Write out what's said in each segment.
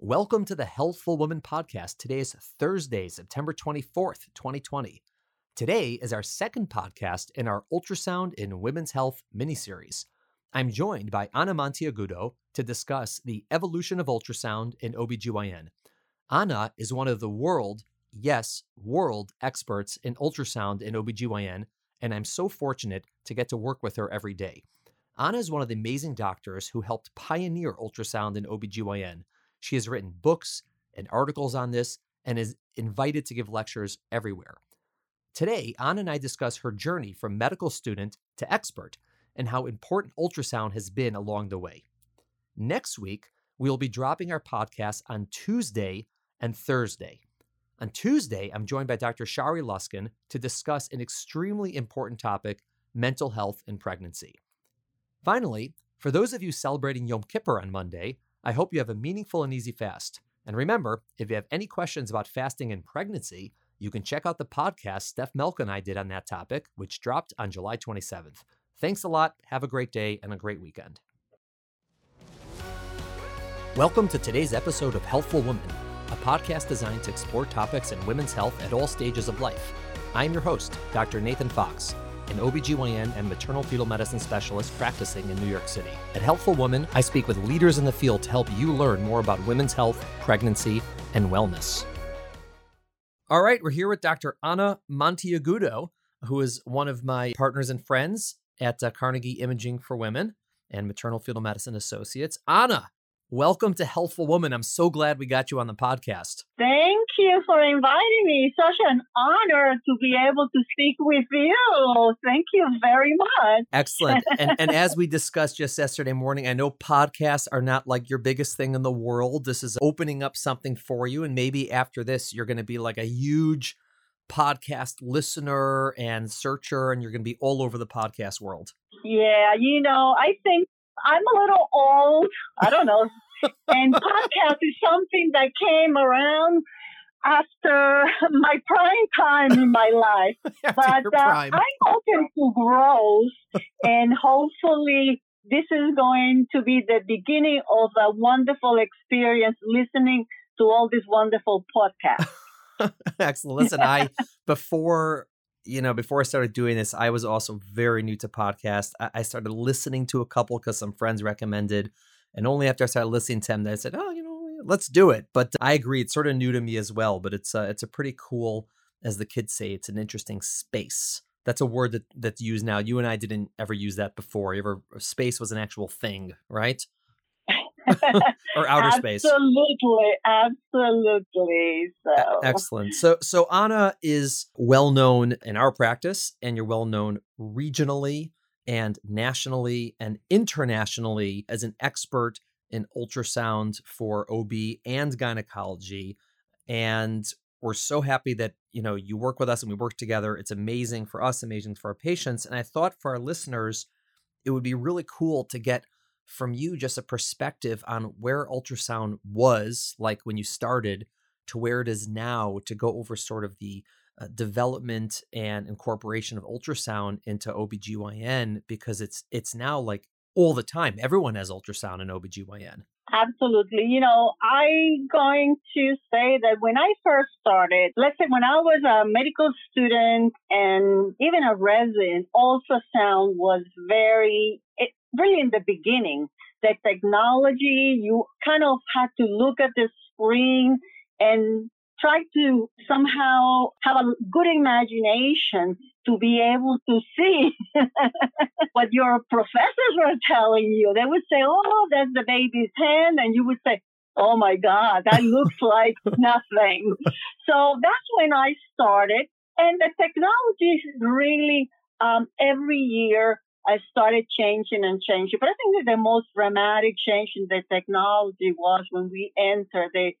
Welcome to the Healthful Woman podcast. Today is Thursday, September 24th, 2020. Today is our second podcast in our Ultrasound in Women's Health miniseries. I'm joined by Anna Monteagudo to discuss the evolution of ultrasound in OBGYN. Anna is one of the world, yes, world experts in ultrasound in OBGYN, and I'm so fortunate to get to work with her every day. Anna is one of the amazing doctors who helped pioneer ultrasound in OBGYN she has written books and articles on this and is invited to give lectures everywhere. Today, Anna and I discuss her journey from medical student to expert and how important ultrasound has been along the way. Next week, we will be dropping our podcast on Tuesday and Thursday. On Tuesday, I'm joined by Dr. Shari Lusskin to discuss an extremely important topic mental health and pregnancy. Finally, for those of you celebrating Yom Kippur on Monday, I hope you have a meaningful and easy fast. And remember, if you have any questions about fasting and pregnancy, you can check out the podcast Steph Melk and I did on that topic, which dropped on July 27th. Thanks a lot. Have a great day and a great weekend. Welcome to today's episode of Healthful Woman, a podcast designed to explore topics in women's health at all stages of life. I'm your host, Dr. Nathan Fox an OBGYN and maternal fetal medicine specialist practicing in New York City. At Healthful Woman, I speak with leaders in the field to help you learn more about women's health, pregnancy, and wellness. All right, we're here with Dr. Anna Monteagudo, who is one of my partners and friends at uh, Carnegie Imaging for Women and Maternal Fetal Medicine Associates. Anna, welcome to Healthful Woman. I'm so glad we got you on the podcast. Thank you for inviting me. Such an honor to be able to speak with you. Thank you very much. Excellent. and, and as we discussed just yesterday morning, I know podcasts are not like your biggest thing in the world. This is opening up something for you. And maybe after this, you're going to be like a huge podcast listener and searcher, and you're going to be all over the podcast world. Yeah, you know, I think I'm a little old. I don't know. and podcast is something that came around after my prime time in my life. but uh, I'm open to growth, and hopefully, this is going to be the beginning of a wonderful experience listening to all these wonderful podcasts. Excellent. Listen, I before you know before I started doing this, I was also very new to podcast. I, I started listening to a couple because some friends recommended, and only after I started listening to them, that I said, "Oh, you know." let's do it. But I agree, it's sort of new to me as well. But it's uh, it's a pretty cool, as the kids say, it's an interesting space. That's a word that that's used now. You and I didn't ever use that before. You ever space was an actual thing, right? Or outer space. Absolutely, absolutely. So excellent. So so Anna is well known in our practice, and you're well known regionally and nationally and internationally as an expert in ultrasound for OB and gynecology. And we're so happy that you know you work with us and we work together. It's amazing for us, amazing for our patients. And I thought for our listeners, it would be really cool to get from you just a perspective on where ultrasound was like when you started to where it is now to go over sort of the uh, development and incorporation of ultrasound into OBGYN because it's it's now like all the time. Everyone has ultrasound in OBGYN. Absolutely. You know, I'm going to say that when I first started, let's say when I was a medical student and even a resident, ultrasound was very, it, really in the beginning. The technology, you kind of had to look at the screen and try to somehow have a good imagination to be able to see what your professors were telling you. They would say, Oh, that's the baby's hand. And you would say, Oh my God, that looks like nothing. So that's when I started. And the technology is really, um, every year I started changing and changing. But I think that the most dramatic change in the technology was when we entered the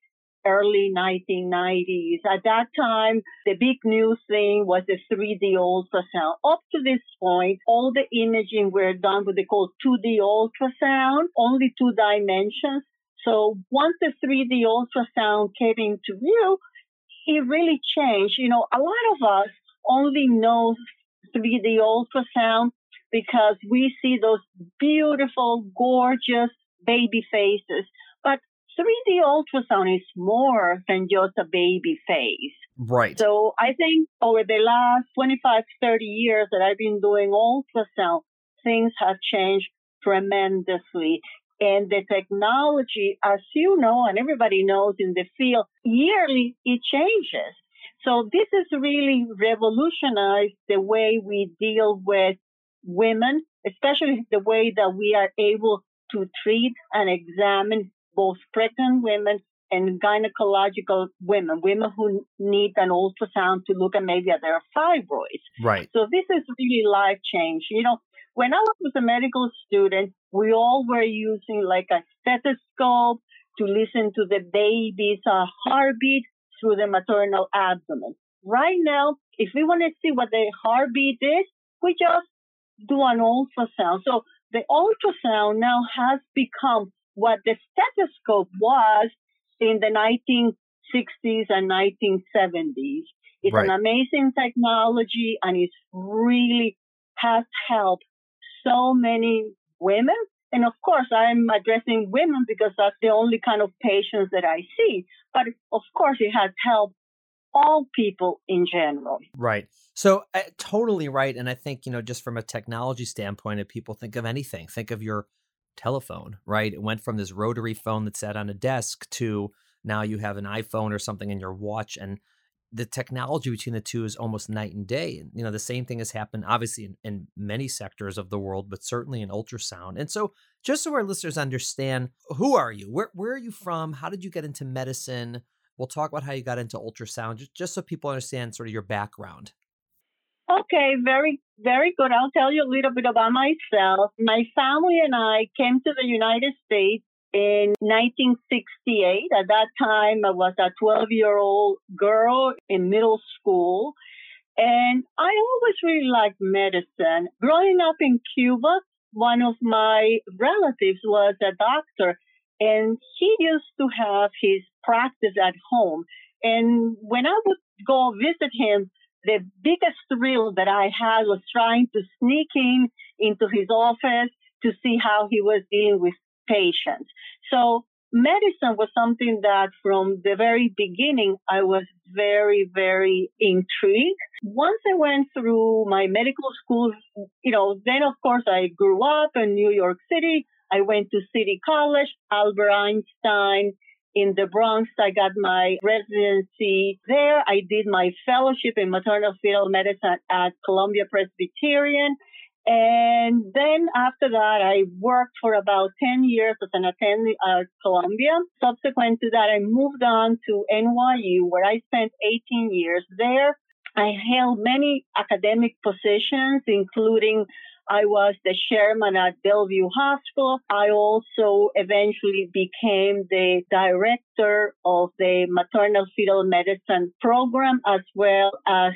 early 1990s. At that time, the big new thing was the 3D ultrasound. Up to this point, all the imaging were done with the call 2D ultrasound, only two dimensions. So once the 3D ultrasound came into view, it really changed. You know, a lot of us only know 3D ultrasound because we see those beautiful, gorgeous baby faces. But 3D ultrasound is more than just a baby face. Right. So I think over the last 25, 30 years that I've been doing ultrasound, things have changed tremendously. And the technology, as you know, and everybody knows in the field, yearly it changes. So this has really revolutionized the way we deal with women, especially the way that we are able to treat and examine both pregnant women and gynecological women, women who need an ultrasound to look at maybe at their fibroids. Right. So this is really life change. You know, when I was a medical student, we all were using like a stethoscope to listen to the baby's uh, heartbeat through the maternal abdomen. Right now, if we want to see what the heartbeat is, we just do an ultrasound. So the ultrasound now has become what the stethoscope was in the 1960s and 1970s. It's right. an amazing technology and it really has helped so many women. And of course, I'm addressing women because that's the only kind of patients that I see. But of course, it has helped all people in general. Right. So uh, totally right. And I think, you know, just from a technology standpoint, if people think of anything, think of your telephone, right? It went from this rotary phone that sat on a desk to now you have an iPhone or something in your watch. And the technology between the two is almost night and day. You know, the same thing has happened obviously in, in many sectors of the world, but certainly in ultrasound. And so just so our listeners understand, who are you? Where, where are you from? How did you get into medicine? We'll talk about how you got into ultrasound, just, so people understand sort of your background. Okay, very, very good. I'll tell you a little bit about myself. My family and I came to the United States in 1968. At that time, I was a 12 year old girl in middle school. And I always really liked medicine. Growing up in Cuba, one of my relatives was a doctor and he used to have his practice at home. And when I would go visit him, the biggest thrill that I had was trying to sneak in into his office to see how he was dealing with patients. So medicine was something that from the very beginning I was very, very intrigued. Once I went through my medical school, you know, then of course I grew up in New York City. I went to City College, Albert Einstein. In the Bronx, I got my residency there. I did my fellowship in maternal fetal medicine at Columbia Presbyterian. And then after that, I worked for about 10 years as an attending at Columbia. Subsequent to that, I moved on to NYU where I spent 18 years there. I held many academic positions, including I was the chairman at Bellevue Hospital. I also eventually became the director of the maternal fetal medicine program as well as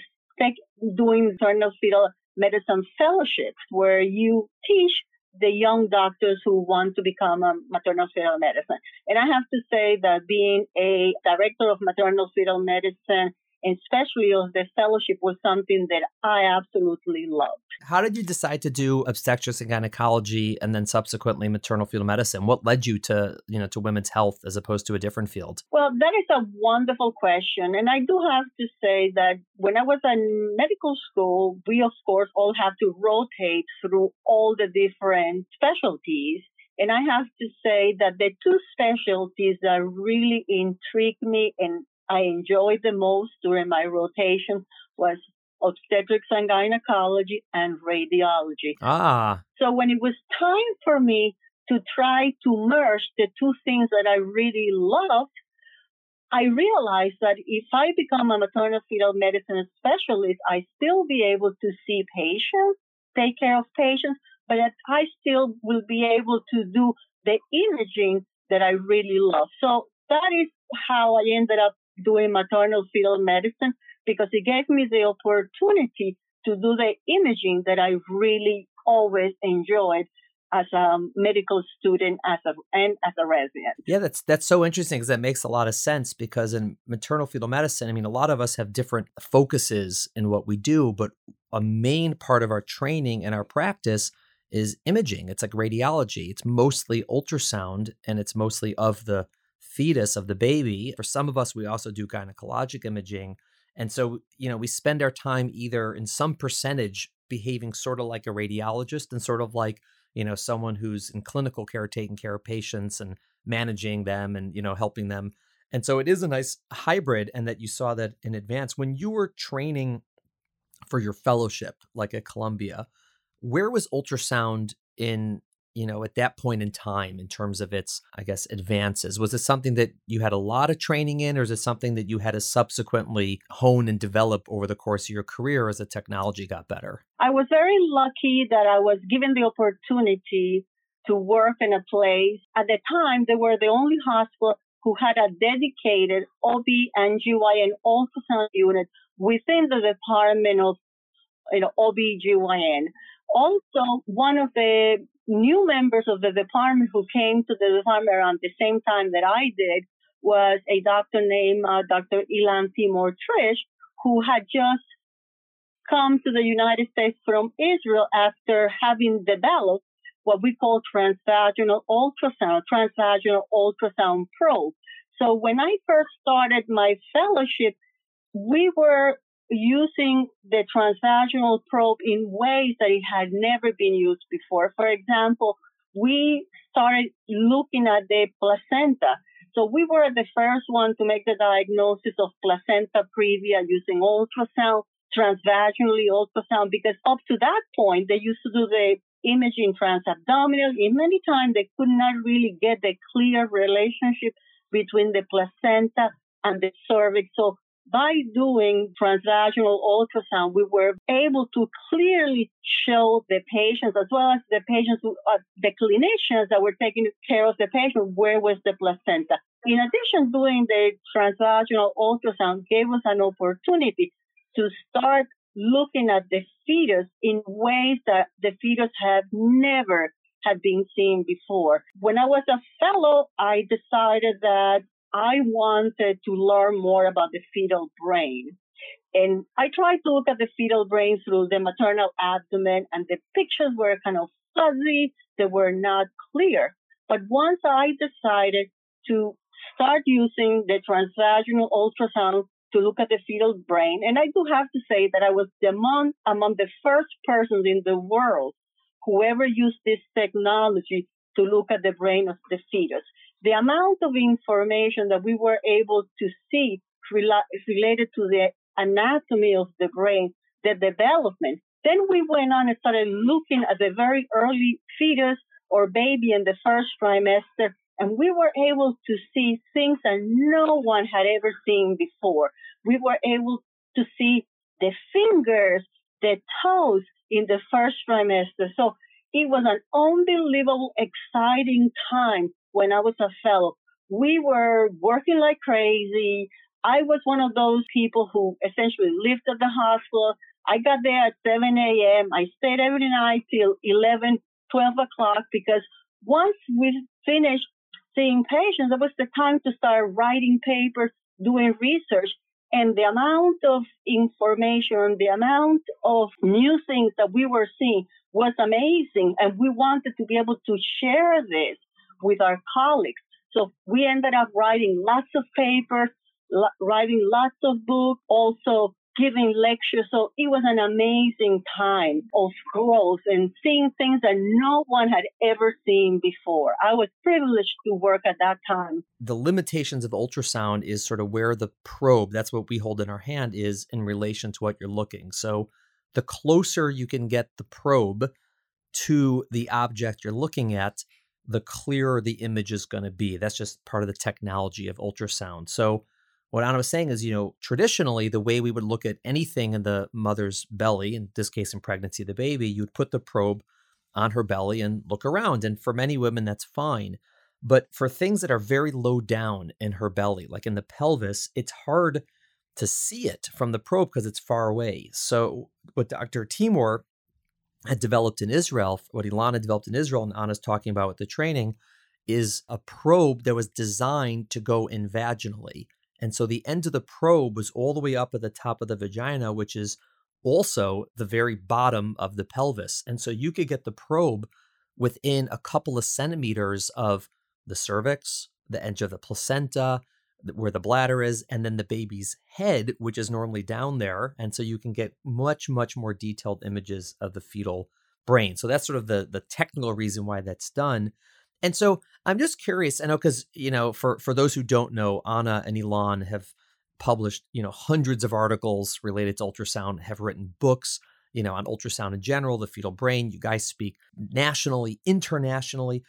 doing maternal fetal medicine fellowships where you teach the young doctors who want to become a maternal fetal medicine. And I have to say that being a director of maternal fetal medicine especially of the fellowship was something that I absolutely loved. How did you decide to do obstetrics and gynecology and then subsequently maternal fetal medicine? What led you to, you know, to women's health as opposed to a different field? Well, that is a wonderful question. And I do have to say that when I was in medical school, we of course all have to rotate through all the different specialties. And I have to say that the two specialties that really intrigued me and I enjoyed the most during my rotation was obstetrics and gynecology and radiology. Ah. So when it was time for me to try to merge the two things that I really loved, I realized that if I become a maternal fetal medicine specialist, I still be able to see patients, take care of patients, but that I still will be able to do the imaging that I really love. So that is how I ended up doing maternal fetal medicine because it gave me the opportunity to do the imaging that I really always enjoyed as a medical student as a and as a resident. Yeah, that's that's so interesting because that makes a lot of sense because in maternal fetal medicine, I mean a lot of us have different focuses in what we do, but a main part of our training and our practice is imaging. It's like radiology. It's mostly ultrasound and it's mostly of the fetus of the baby. For some of us, we also do gynecologic imaging. And so, you know, we spend our time either in some percentage behaving sort of like a radiologist and sort of like, you know, someone who's in clinical care taking care of patients and managing them and, you know, helping them. And so it is a nice hybrid and that you saw that in advance. When you were training for your fellowship, like at Columbia, where was ultrasound in you know, at that point in time in terms of its, I guess, advances? Was it something that you had a lot of training in, or is it something that you had to subsequently hone and develop over the course of your career as the technology got better? I was very lucky that I was given the opportunity to work in a place. At the time, they were the only hospital who had a dedicated OB and GYN ultrasound unit within the Department of you know, OB-GYN. Also, one of the new members of the department who came to the department around the same time that I did was a doctor named uh, Dr. Ilan Timor Tritsch, who had just come to the United States from Israel after having developed what we call transvaginal ultrasound, transvaginal ultrasound probe. So when I first started my fellowship, we were using the transvaginal probe in ways that it had never been used before. For example, we started looking at the placenta. So we were the first one to make the diagnosis of placenta previa using ultrasound, transvaginally ultrasound, because up to that point, they used to do the imaging transabdominal. And many times they could not really get the clear relationship between the placenta and the cervix. So by doing transvaginal ultrasound, we were able to clearly show the patients as well as the patients, who, uh, the clinicians that were taking care of the patient, where was the placenta. In addition, doing the transvaginal ultrasound gave us an opportunity to start looking at the fetus in ways that the fetus had never had been seen before. When I was a fellow, I decided that I wanted to learn more about the fetal brain. And I tried to look at the fetal brain through the maternal abdomen, and the pictures were kind of fuzzy, they were not clear. But once I decided to start using the transvaginal ultrasound to look at the fetal brain, and I do have to say that I was among, among the first persons in the world who ever used this technology to look at the brain of the fetus the amount of information that we were able to see related to the anatomy of the brain, the development. Then we went on and started looking at the very early fetus or baby in the first trimester, and we were able to see things that no one had ever seen before. We were able to see the fingers, the toes in the first trimester. So it was an unbelievable, exciting time when I was a fellow. We were working like crazy. I was one of those people who essentially lived at the hospital. I got there at 7 a.m. I stayed every night till 11, 12 o'clock because once we finished seeing patients, it was the time to start writing papers, doing research. And the amount of information, the amount of new things that we were seeing was amazing. And we wanted to be able to share this with our colleagues. So we ended up writing lots of papers, writing lots of books, also giving lectures. So it was an amazing time of growth and seeing things that no one had ever seen before. I was privileged to work at that time. The limitations of ultrasound is sort of where the probe, that's what we hold in our hand, is in relation to what you're looking. So the closer you can get the probe to the object you're looking at, the clearer the image is going to be. That's just part of the technology of ultrasound. So, what Anna was saying is, you know, traditionally, the way we would look at anything in the mother's belly, in this case, in pregnancy, the baby, you'd put the probe on her belly and look around. And for many women, that's fine. But for things that are very low down in her belly, like in the pelvis, it's hard to see it from the probe because it's far away. So, what Dr. Timor had developed in Israel, what Ilana developed in Israel, and Anna's talking about with the training, is a probe that was designed to go in vaginally. And so the end of the probe was all the way up at the top of the vagina, which is also the very bottom of the pelvis. And so you could get the probe within a couple of centimeters of the cervix the edge of the placenta, where the bladder is, and then the baby's head, which is normally down there. And so you can get much, much more detailed images of the fetal brain. So that's sort of the the technical reason why that's done. And so I'm just curious. I know because you know, for for those who don't know, Anna and Ilan have published you know hundreds of articles related to ultrasound, have written books you know on ultrasound in general, the fetal brain. You guys speak nationally, internationally.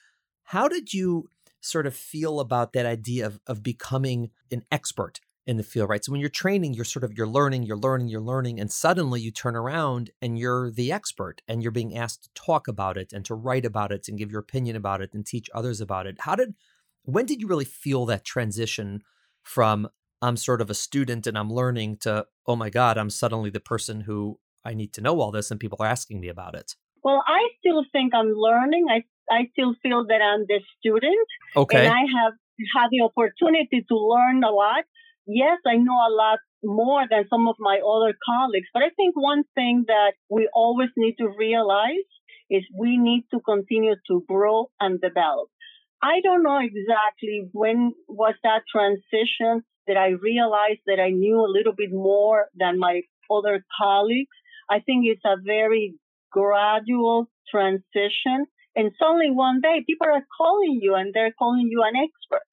How did you sort of feel about that idea of of becoming an expert in the field, right? So when you're training, you're sort of you're learning, you're learning, you're learning, and suddenly you turn around and you're the expert and you're being asked to talk about it and to write about it and give your opinion about it and teach others about it. How did when did you really feel that transition from I'm sort of a student and I'm learning to oh my god, I'm suddenly the person who I need to know all this and people are asking me about it? Well, I still think I'm learning. I I still feel that I'm the student. Okay. And I have had the opportunity to learn a lot yes, I know a lot more than some of my other colleagues, but I think one thing that we always need to realize is we need to continue to grow and develop. I don't know exactly when was that transition that I realized that I knew a little bit more than my other colleagues. I think it's a very gradual transition. And suddenly one day people are calling you and they're calling you an expert.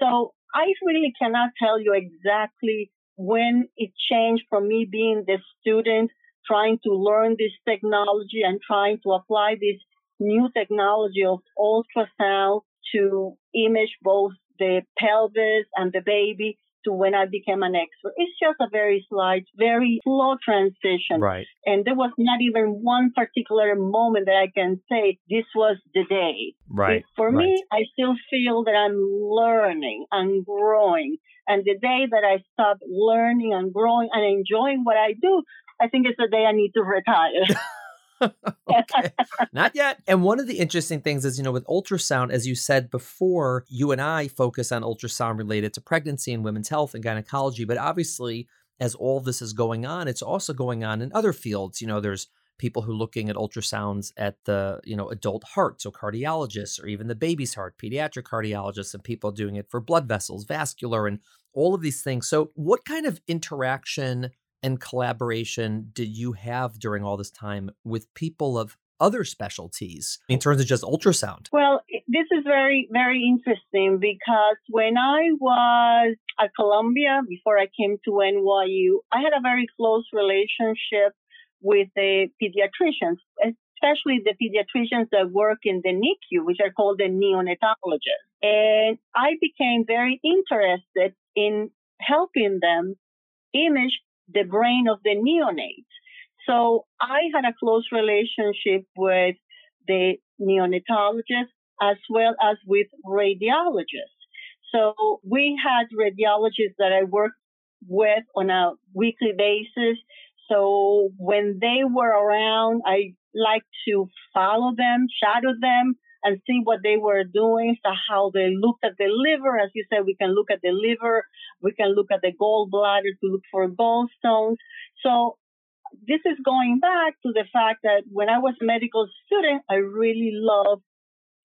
So I really cannot tell you exactly when it changed from me being the student trying to learn this technology and trying to apply this new technology of ultrasound to image both the pelvis and the baby to when I became an expert. It's just a very slight, very slow transition. Right. And there was not even one particular moment that I can say this was the day. Right. For right. me, I still feel that I'm learning and growing. And the day that I stop learning and growing and enjoying what I do, I think it's the day I need to retire. okay. Not yet. And one of the interesting things is, you know, with ultrasound, as you said before, you and I focus on ultrasound related to pregnancy and women's health and gynecology. But obviously, as all this is going on, it's also going on in other fields. You know, there's people who are looking at ultrasounds at the, you know, adult heart, so cardiologists, or even the baby's heart, pediatric cardiologists, and people doing it for blood vessels, vascular, and all of these things. So, what kind of interaction and collaboration did you have during all this time with people of other specialties in terms of just ultrasound? Well, this is very, very interesting because when I was at Columbia before I came to NYU, I had a very close relationship with the pediatricians, especially the pediatricians that work in the NICU, which are called the neonatologists. And I became very interested in helping them image the brain of the neonates. So I had a close relationship with the neonatologists as well as with radiologists. So we had radiologists that I worked with on a weekly basis. So when they were around, I liked to follow them, shadow them, and see what they were doing, so how they looked at the liver. As you said, we can look at the liver, we can look at the gallbladder to look for gallstones. So this is going back to the fact that when I was a medical student, I really loved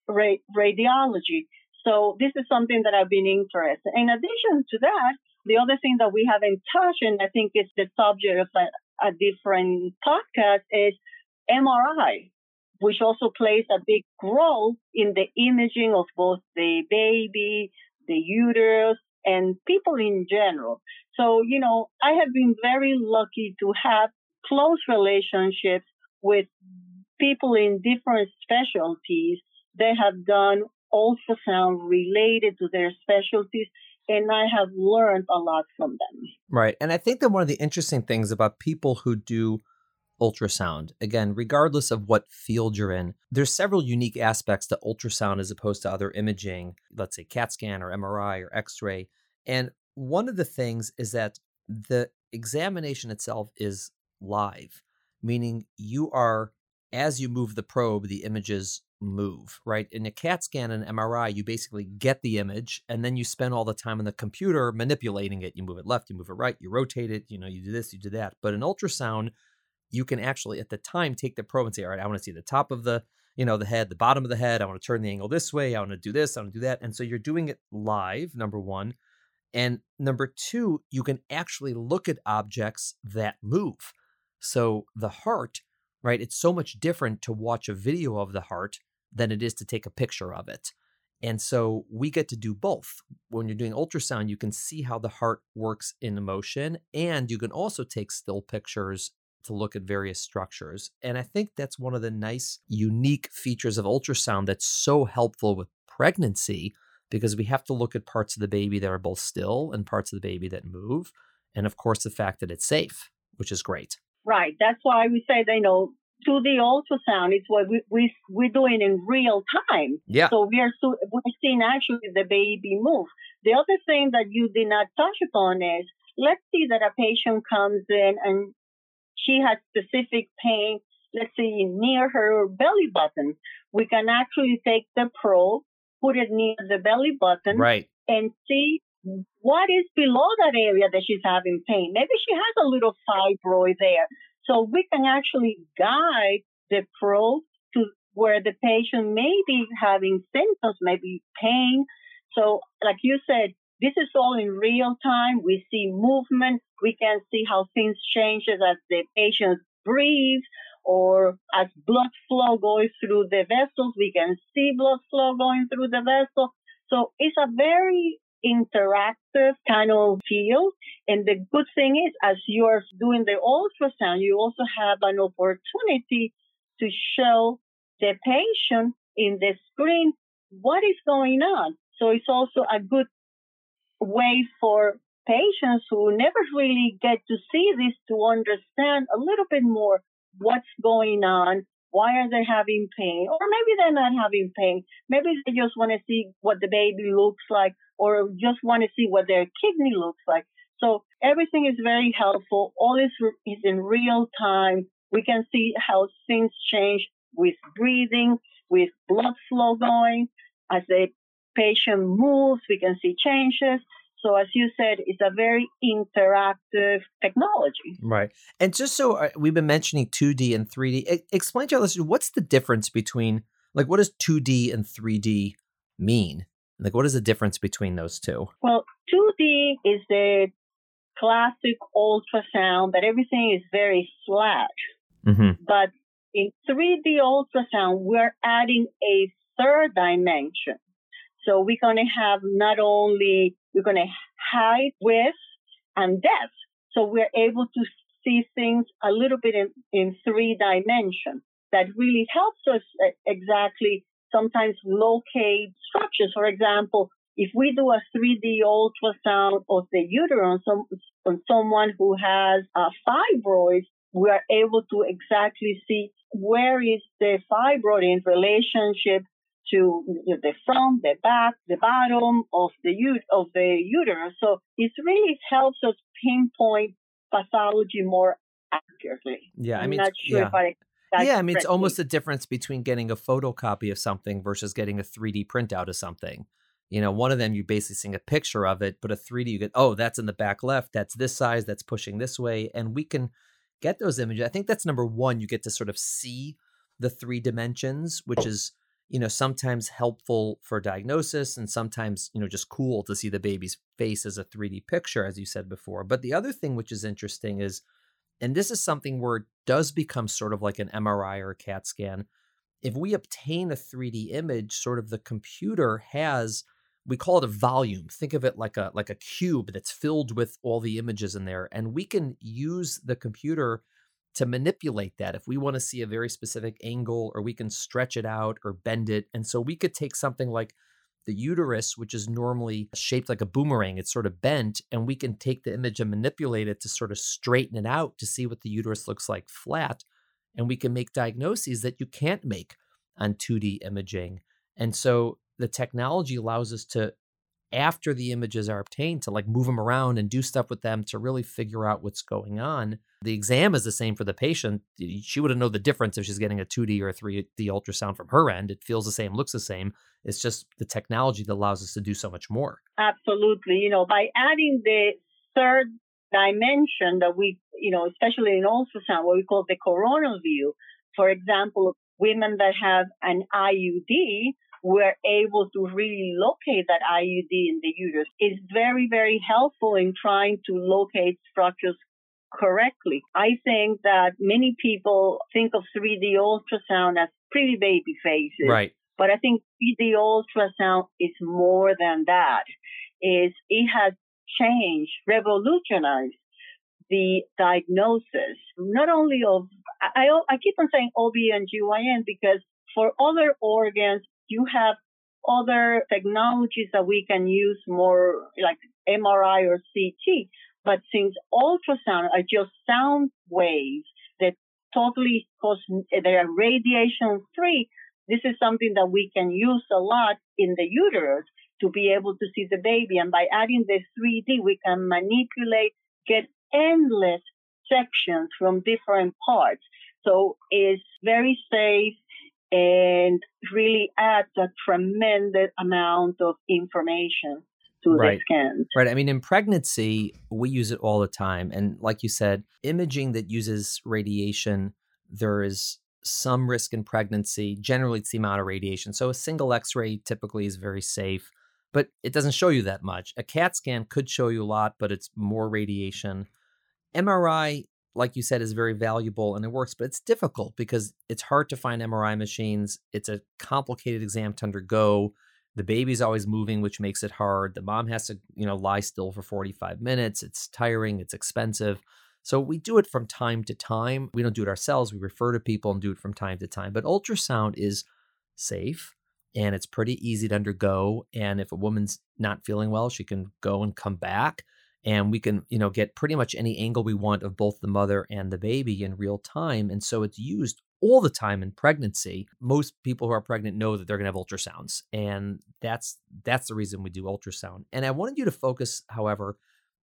ra- radiology. So this is something that I've been interested. In addition to that, the other thing that we haven't touched, and I think it's the subject of a, a different podcast, is MRI which also plays a big role in the imaging of both the baby, the uterus, and people in general. So, you know, I have been very lucky to have close relationships with people in different specialties. They have done ultrasound related to their specialties and I have learned a lot from them. Right. And I think that one of the interesting things about people who do ultrasound. Again, regardless of what field you're in, there's several unique aspects to ultrasound as opposed to other imaging, let's say CAT scan or MRI or X-ray. And one of the things is that the examination itself is live, meaning you are as you move the probe, the images move, right? In a CAT scan and MRI, you basically get the image and then you spend all the time on the computer manipulating it. You move it left, you move it right, you rotate it, you know, you do this, you do that. But in ultrasound, you can actually at the time take the probe and say, all right, I want to see the top of the you know, the head, the bottom of the head. I want to turn the angle this way. I want to do this. I want to do that. And so you're doing it live, number one. And number two, you can actually look at objects that move. So the heart, right? It's so much different to watch a video of the heart than it is to take a picture of it. And so we get to do both. When you're doing ultrasound, you can see how the heart works in motion, and you can also take still pictures to look at various structures. And I think that's one of the nice, unique features of ultrasound that's so helpful with pregnancy because we have to look at parts of the baby that are both still and parts of the baby that move. And of course, the fact that it's safe, which is great. Right. That's why we say, you know, to the ultrasound, it's what we, we, we're doing in real time. Yeah. So we are, so, we're seeing actually the baby move. The other thing that you did not touch upon is, let's see that a patient comes in and she has specific pain, let's say near her belly button. We can actually take the probe, put it near the belly button, right. and see what is below that area that she's having pain. Maybe she has a little fibroid there. So we can actually guide the probe to where the patient may be having symptoms, maybe pain. So, like you said, this is all in real time. We see movement. We can see how things changes as the patient breathes or as blood flow goes through the vessels. We can see blood flow going through the vessel. So it's a very interactive kind of field. And the good thing is, as you're doing the ultrasound, you also have an opportunity to show the patient in the screen what is going on. So it's also a good way for patients who never really get to see this to understand a little bit more what's going on, why are they having pain, or maybe they're not having pain. Maybe they just want to see what the baby looks like, or just want to see what their kidney looks like. So everything is very helpful. All is, is in real time. We can see how things change with breathing, with blood flow going. As the patient moves, we can see changes. So, as you said, it's a very interactive technology. Right. And just so uh, we've been mentioning 2D and 3D, explain to our listeners what's the difference between, like, what does 2D and 3D mean? Like, what is the difference between those two? Well, 2D is the classic ultrasound that everything is very flat. Mm-hmm. But in 3D ultrasound, we're adding a third dimension. So we're going to have not only, we're going to height, width, and depth. So we're able to see things a little bit in, in three dimensions. That really helps us uh, exactly sometimes locate structures. For example, if we do a 3D ultrasound of the uterus on, some, on someone who has a fibroids, we are able to exactly see where is the fibroid in relationship to the front, the back, the bottom of the of the uterus. So it really helps us pinpoint pathology more accurately. Yeah, I mean, I'm not sure yeah. if I. yeah, I mean, it's almost the difference between getting a photocopy of something versus getting a 3D printout of something. You know, one of them you're basically seeing a picture of it, but a 3D you get, oh, that's in the back left, that's this size, that's pushing this way, and we can get those images. I think that's number one. You get to sort of see the three dimensions, which oh. is you know sometimes helpful for diagnosis and sometimes you know just cool to see the baby's face as a 3D picture, as you said before. But the other thing which is interesting is, and this is something where it does become sort of like an MRI or a CAT scan. If we obtain a 3D image, sort of the computer has we call it a volume think of it like a like a cube that's filled with all the images in there and we can use the computer to manipulate that if we want to see a very specific angle or we can stretch it out or bend it and so we could take something like the uterus which is normally shaped like a boomerang it's sort of bent and we can take the image and manipulate it to sort of straighten it out to see what the uterus looks like flat and we can make diagnoses that you can't make on 2D imaging. And so the technology allows us to after the images are obtained to like move them around and do stuff with them to really figure out what's going on the exam is the same for the patient she wouldn't know the difference if she's getting a 2d or a 3d ultrasound from her end. It feels the same looks the same. It's just the technology that allows us to do so much more. Absolutely. You know by adding the third dimension that we you know especially in ultrasound what we call the coronal view for example women that have an IUD were able to really locate that IUD in the uterus. It's very, very helpful in trying to locate structures correctly. I think that many people think of 3D ultrasound as pretty baby faces. Right. But I think 3D ultrasound is more than that. Is it has changed, revolutionized the diagnosis, not only of, I, I keep on saying OB and GYN because for other organs, you have other technologies that we can use more like MRI or CT. But since ultrasound are just sound waves that totally cause, they are radiation free, this is something that we can use a lot in the uterus to be able to see the baby. And by adding the 3D, we can manipulate, get endless sections from different parts. So it's very safe and really adds a tremendous amount of information to right. the scans. Right. I mean, in pregnancy, we use it all the time. And like you said, imaging that uses radiation, there is some risk in pregnancy. Generally, it's the amount of radiation. So a single x ray typically is very safe, but it doesn't show you that much. A CAT scan could show you a lot, but it's more radiation. MRI, like you said, is very valuable and it works, but it's difficult because it's hard to find MRI machines. It's a complicated exam to undergo. The baby's always moving, which makes it hard. The mom has to, you know, lie still for 45 minutes. It's tiring, it's expensive. So we do it from time to time. We don't do it ourselves. We refer to people and do it from time to time. But ultrasound is safe and it's pretty easy to undergo. And if a woman's not feeling well, she can go and come back and we can you know get pretty much any angle we want of both the mother and the baby in real time and so it's used all the time in pregnancy most people who are pregnant know that they're going to have ultrasounds and that's that's the reason we do ultrasound and i wanted you to focus however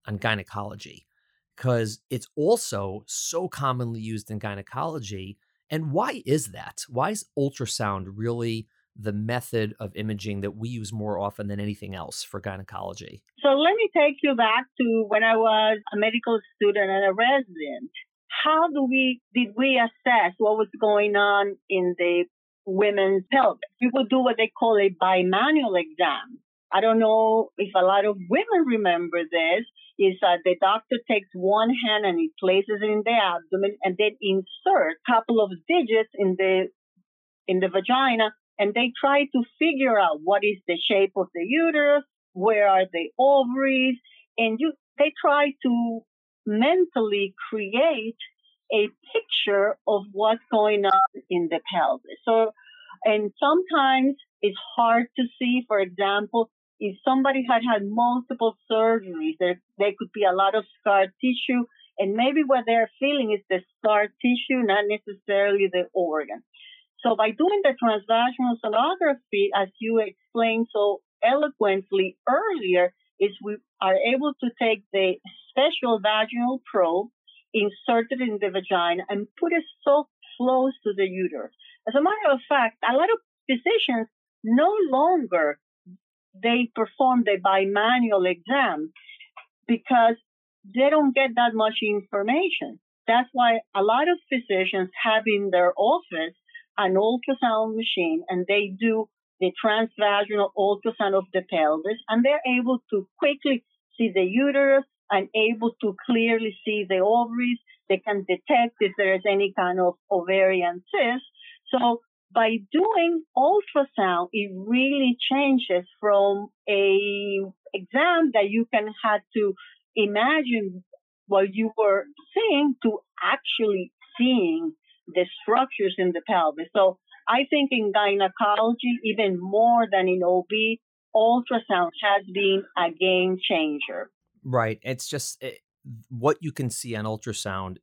on gynecology because it's also so commonly used in gynecology and why is that why is ultrasound really the method of imaging that we use more often than anything else for gynecology? So let me take you back to when I was a medical student and a resident. How do we did we assess what was going on in the women's pelvis? We would do what they call a bimanual exam. I don't know if a lot of women remember this. Is that the doctor takes one hand and he places it in the abdomen and then insert a couple of digits in the in the vagina and they try to figure out what is the shape of the uterus, where are the ovaries, and you, they try to mentally create a picture of what's going on in the pelvis. So, and sometimes it's hard to see, for example, if somebody had had multiple surgeries, there, there could be a lot of scar tissue, and maybe what they're feeling is the scar tissue, not necessarily the organ. So by doing the transvaginal sonography, as you explained so eloquently earlier, is we are able to take the special vaginal probe, inserted in the vagina, and put it so close to the uterus. As a matter of fact, a lot of physicians no longer they perform the bimanual exam because they don't get that much information. That's why a lot of physicians have in their office an ultrasound machine and they do the transvaginal ultrasound of the pelvis and they're able to quickly see the uterus and able to clearly see the ovaries. They can detect if there is any kind of ovarian cyst. So by doing ultrasound, it really changes from a exam that you can have to imagine what you were seeing to actually seeing the structures in the pelvis. So I think in gynecology, even more than in OB, ultrasound has been a game changer. Right. It's just it, what you can see on ultrasound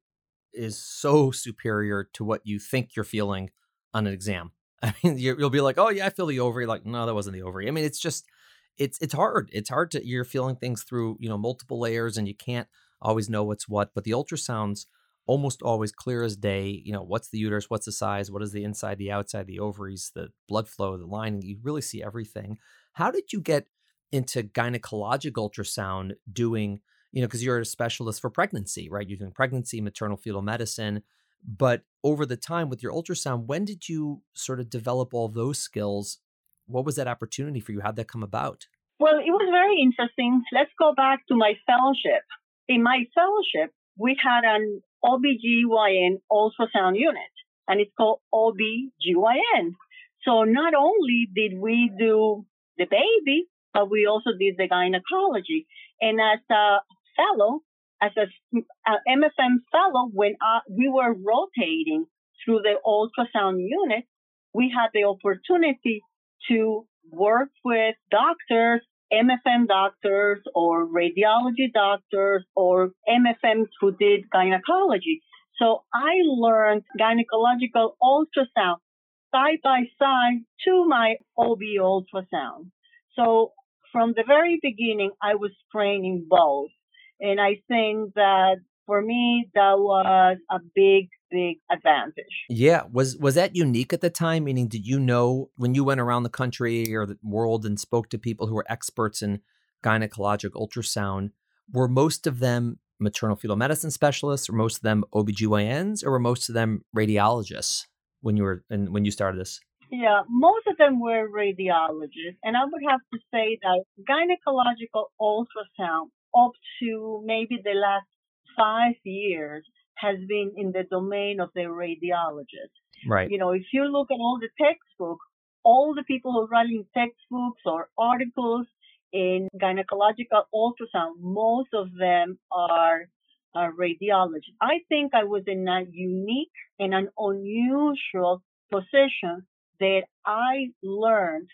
is so superior to what you think you're feeling on an exam. I mean, you'll be like, "Oh yeah, I feel the ovary." Like, no, that wasn't the ovary. I mean, it's just, it's it's hard. It's hard to you're feeling things through you know multiple layers, and you can't always know what's what. But the ultrasounds almost always clear as day. You know, what's the uterus? What's the size? What is the inside, the outside, the ovaries, the blood flow, the lining? You really see everything. How did you get into gynecologic ultrasound doing, you know, because you're a specialist for pregnancy, right? You're doing pregnancy, maternal fetal medicine. But over the time with your ultrasound, when did you sort of develop all those skills? What was that opportunity for you? How'd that come about? Well, it was very interesting. Let's go back to my fellowship. In my fellowship, we had an OBGYN ultrasound unit, and it's called OBGYN. So not only did we do the baby, but we also did the gynecology. And as a fellow, as a, a uh, MFM fellow, when I, we were rotating through the ultrasound unit, we had the opportunity to work with doctors, MFM doctors or radiology doctors or MFMs who did gynecology. So I learned gynecological ultrasound side by side to my OB ultrasound. So from the very beginning, I was training both. And I think that for me, that was a big, big advantage. Yeah. Was was that unique at the time? Meaning, did you know when you went around the country or the world and spoke to people who were experts in gynecologic ultrasound, were most of them maternal fetal medicine specialists, or most of them OBGYNs, or were most of them radiologists when you were and when you started this? Yeah, most of them were radiologists. And I would have to say that gynecological ultrasound up to maybe the last five years has been in the domain of the radiologist. Right. You know, if you look at all the textbooks, all the people who are writing textbooks or articles in gynecological ultrasound, most of them are, are radiologists. I think I was in a unique and an unusual position that I learned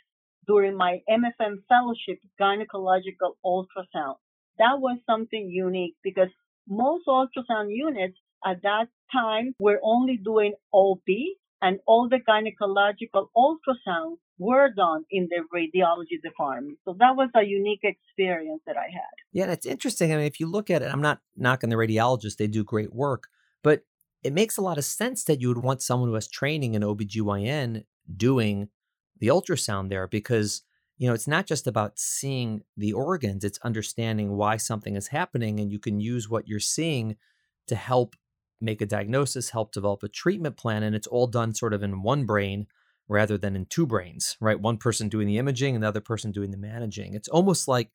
during my MFM fellowship gynecological ultrasound. That was something unique because most ultrasound units at that time were only doing OB and all the gynecological ultrasound were done in the radiology department. So that was a unique experience that I had. Yeah, it's interesting. I mean, if you look at it, I'm not knocking the radiologists, they do great work, but it makes a lot of sense that you would want someone who has training in OBGYN doing the ultrasound there because you know, it's not just about seeing the organs, it's understanding why something is happening. And you can use what you're seeing to help make a diagnosis, help develop a treatment plan. And it's all done sort of in one brain rather than in two brains, right? One person doing the imaging and the other person doing the managing. It's almost like,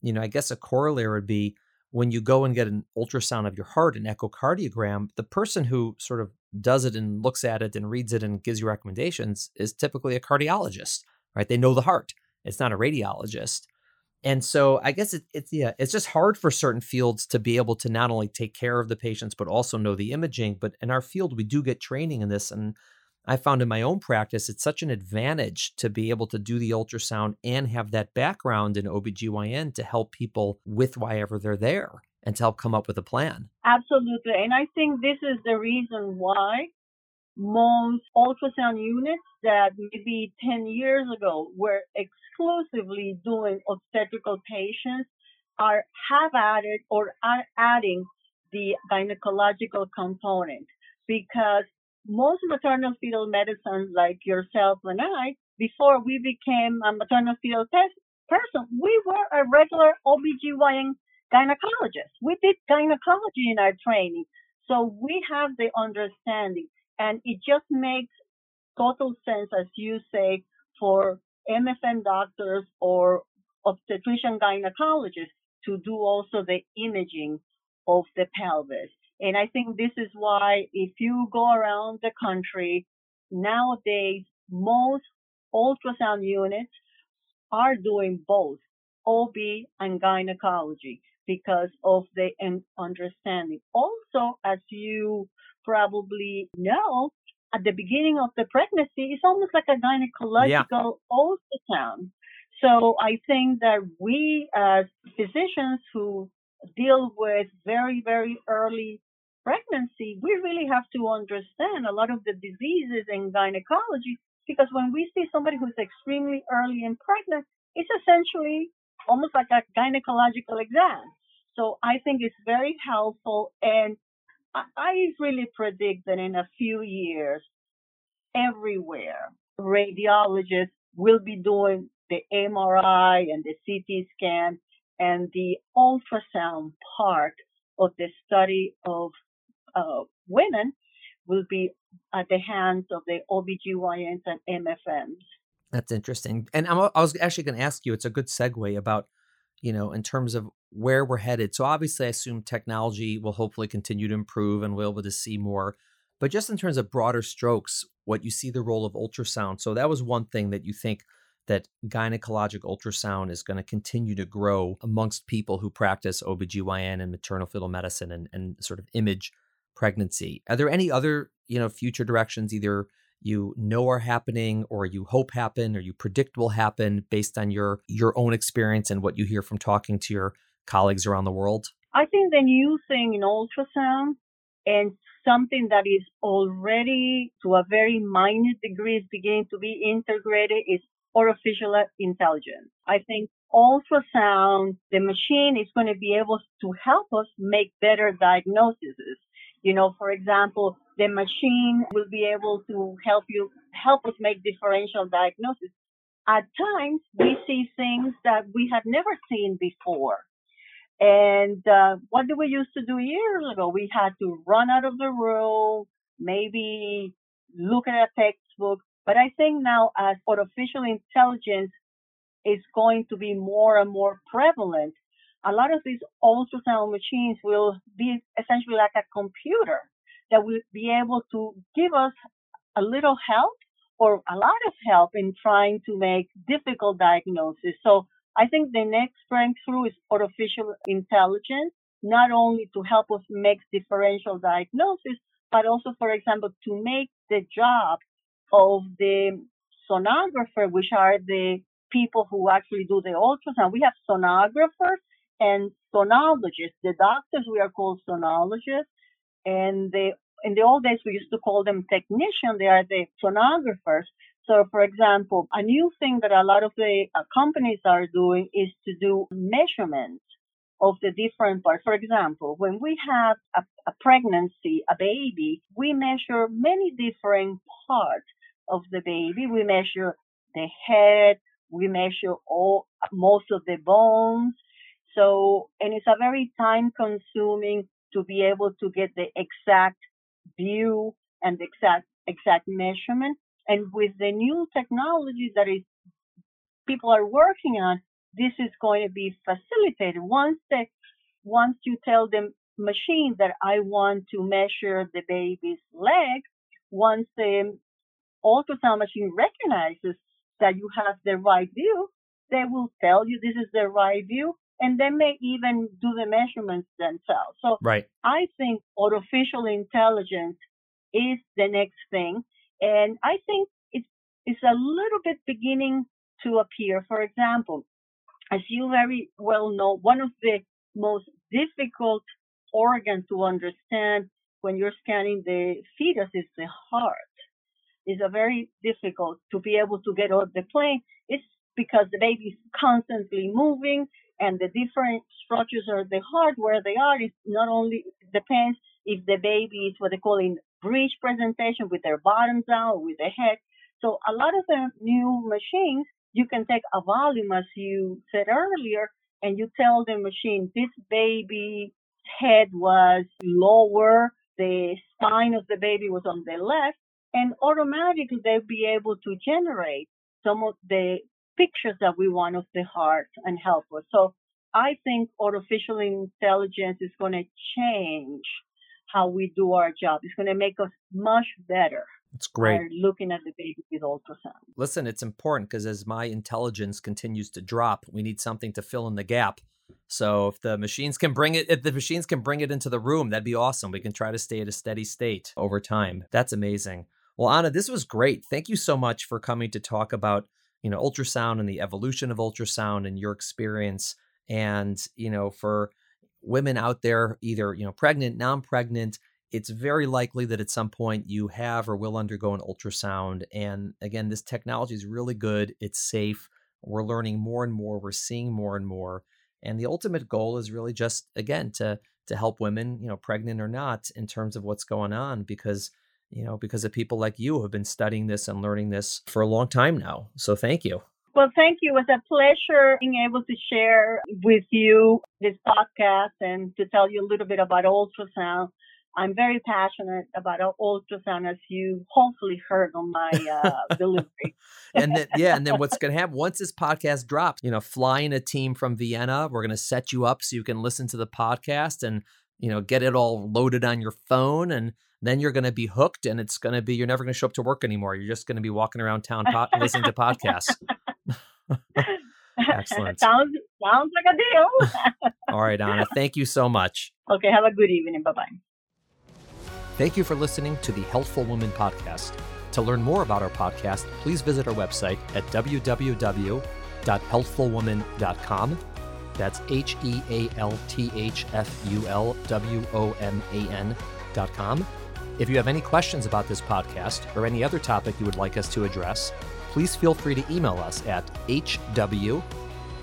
you know, I guess a corollary would be when you go and get an ultrasound of your heart, an echocardiogram, the person who sort of does it and looks at it and reads it and gives you recommendations is typically a cardiologist, right? They know the heart. It's not a radiologist. And so I guess it, it's yeah, it's just hard for certain fields to be able to not only take care of the patients but also know the imaging. But in our field, we do get training in this, and I found in my own practice it's such an advantage to be able to do the ultrasound and have that background in OBGYN to help people with why ever they're there and to help come up with a plan. Absolutely, and I think this is the reason why most ultrasound units that maybe 10 years ago were exclusively doing obstetrical patients are have added or are adding the gynecological component because most maternal fetal medicine like yourself and I, before we became a maternal fetal person, we were a regular OBGYN gynecologist. We did gynecology in our training. So we have the understanding. And it just makes total sense, as you say, for MFM doctors or obstetrician gynecologists to do also the imaging of the pelvis. And I think this is why if you go around the country nowadays, most ultrasound units are doing both OB and gynecology because of the understanding. Also, as you probably know, at the beginning of the pregnancy, it's almost like a gynecological yeah. ultrasound. So I think that we as physicians who deal with very, very early pregnancy, we really have to understand a lot of the diseases in gynecology because when we see somebody who's extremely early in pregnant, it's essentially almost like a gynecological exam. So I think it's very helpful and I really predict that in a few years, everywhere, radiologists will be doing the MRI and the CT scan and the ultrasound part of the study of uh, women will be at the hands of the OBGYNs and MFMs. That's interesting. And I'm, I was actually going to ask you, it's a good segue about, you know, in terms of where we're headed. So obviously, I assume technology will hopefully continue to improve and we'll be able to see more. But just in terms of broader strokes, what you see the role of ultrasound. So that was one thing that you think that gynecologic ultrasound is going to continue to grow amongst people who practice OBGYN and maternal fetal medicine and, and sort of image pregnancy. Are there any other, you know, future directions either you know are happening or you hope happen or you predict will happen based on your your own experience and what you hear from talking to your colleagues around the world? I think the new thing in ultrasound and something that is already to a very minute degree is beginning to be integrated is artificial intelligence. I think ultrasound, the machine is going to be able to help us make better diagnoses. You know, for example, the machine will be able to help you, help us make differential diagnosis. At times, we see things that we have never seen before. And uh, what did we used to do years ago? We had to run out of the room, maybe look at a textbook. But I think now as artificial intelligence is going to be more and more prevalent, a lot of these ultrasound machines will be essentially like a computer that will be able to give us a little help or a lot of help in trying to make difficult diagnoses. So I think the next breakthrough is artificial intelligence, not only to help us make differential diagnosis, but also, for example, to make the job of the sonographer, which are the people who actually do the ultrasound. We have sonographers and sonologists. The doctors, we are called sonologists. And the, in the old days, we used to call them technicians. They are the sonographers. So, for example, a new thing that a lot of the uh, companies are doing is to do measurements of the different parts. For example, when we have a, a pregnancy, a baby, we measure many different parts of the baby. We measure the head, we measure all most of the bones. So, and it's a very time consuming to be able to get the exact view and the exact exact measurement. And with the new technology that is people are working on, this is going to be facilitated. Once they, once you tell the machine that I want to measure the baby's leg, once the ultrasound machine recognizes that you have the right view, they will tell you this is the right view and they may even do the measurements themselves. So right. I think artificial intelligence is the next thing. And I think it's, it's a little bit beginning to appear. For example, as you very well know, one of the most difficult organs to understand when you're scanning the fetus is the heart. It's a very difficult to be able to get off the plane. It's because the baby is constantly moving and the different structures of the heart where they are is not only depends if the baby is what they call in breech presentation with their bottoms down, with the head. So a lot of the new machines, you can take a volume, as you said earlier, and you tell the machine this baby's head was lower, the spine of the baby was on the left, and automatically they'll be able to generate some of the pictures that we want of the heart and help us. So I think artificial intelligence is going to change how we do our job. It's going to make us much better. It's great. Looking at the baby with ultrasound. Listen, it's important because as my intelligence continues to drop, we need something to fill in the gap. So if the machines can bring it, if the machines can bring it into the room, that'd be awesome. We can try to stay at a steady state over time. That's amazing. Well, Ana, this was great. Thank you so much for coming to talk about, you know, ultrasound and the evolution of ultrasound and your experience. And, you know, for women out there, either, you know, pregnant, non-pregnant, it's very likely that at some point you have or will undergo an ultrasound. And again, this technology is really good. It's safe. We're learning more and more. We're seeing more and more. And the ultimate goal is really just, again, to to help women, you know, pregnant or not, in terms of what's going on, because you know, because of people like you who have been studying this and learning this for a long time now. So thank you. Well, thank you. It was a pleasure being able to share with you this podcast and to tell you a little bit about ultrasound. I'm very passionate about ultrasound, as you hopefully heard on my uh, delivery. and then, yeah, and then what's going to happen once this podcast drops? You know, flying a team from Vienna, we're going to set you up so you can listen to the podcast and you know get it all loaded on your phone, and then you're going to be hooked, and it's going to be you're never going to show up to work anymore. You're just going to be walking around town po- listening to podcasts. Excellent. sounds sounds like a deal. All right, Ana. Thank you so much. Okay. Have a good evening. Bye bye. Thank you for listening to the Healthful Woman podcast. To learn more about our podcast, please visit our website at www.healthfulwoman.com. That's H E A L T H F U L W O M A N.com. If you have any questions about this podcast or any other topic you would like us to address, please feel free to email us at hw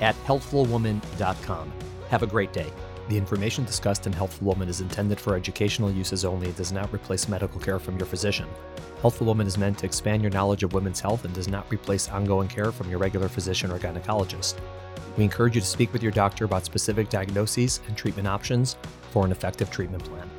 at healthfulwoman.com. Have a great day. The information discussed in Healthful Woman is intended for educational uses only and does not replace medical care from your physician. Healthful Woman is meant to expand your knowledge of women's health and does not replace ongoing care from your regular physician or gynecologist. We encourage you to speak with your doctor about specific diagnoses and treatment options for an effective treatment plan.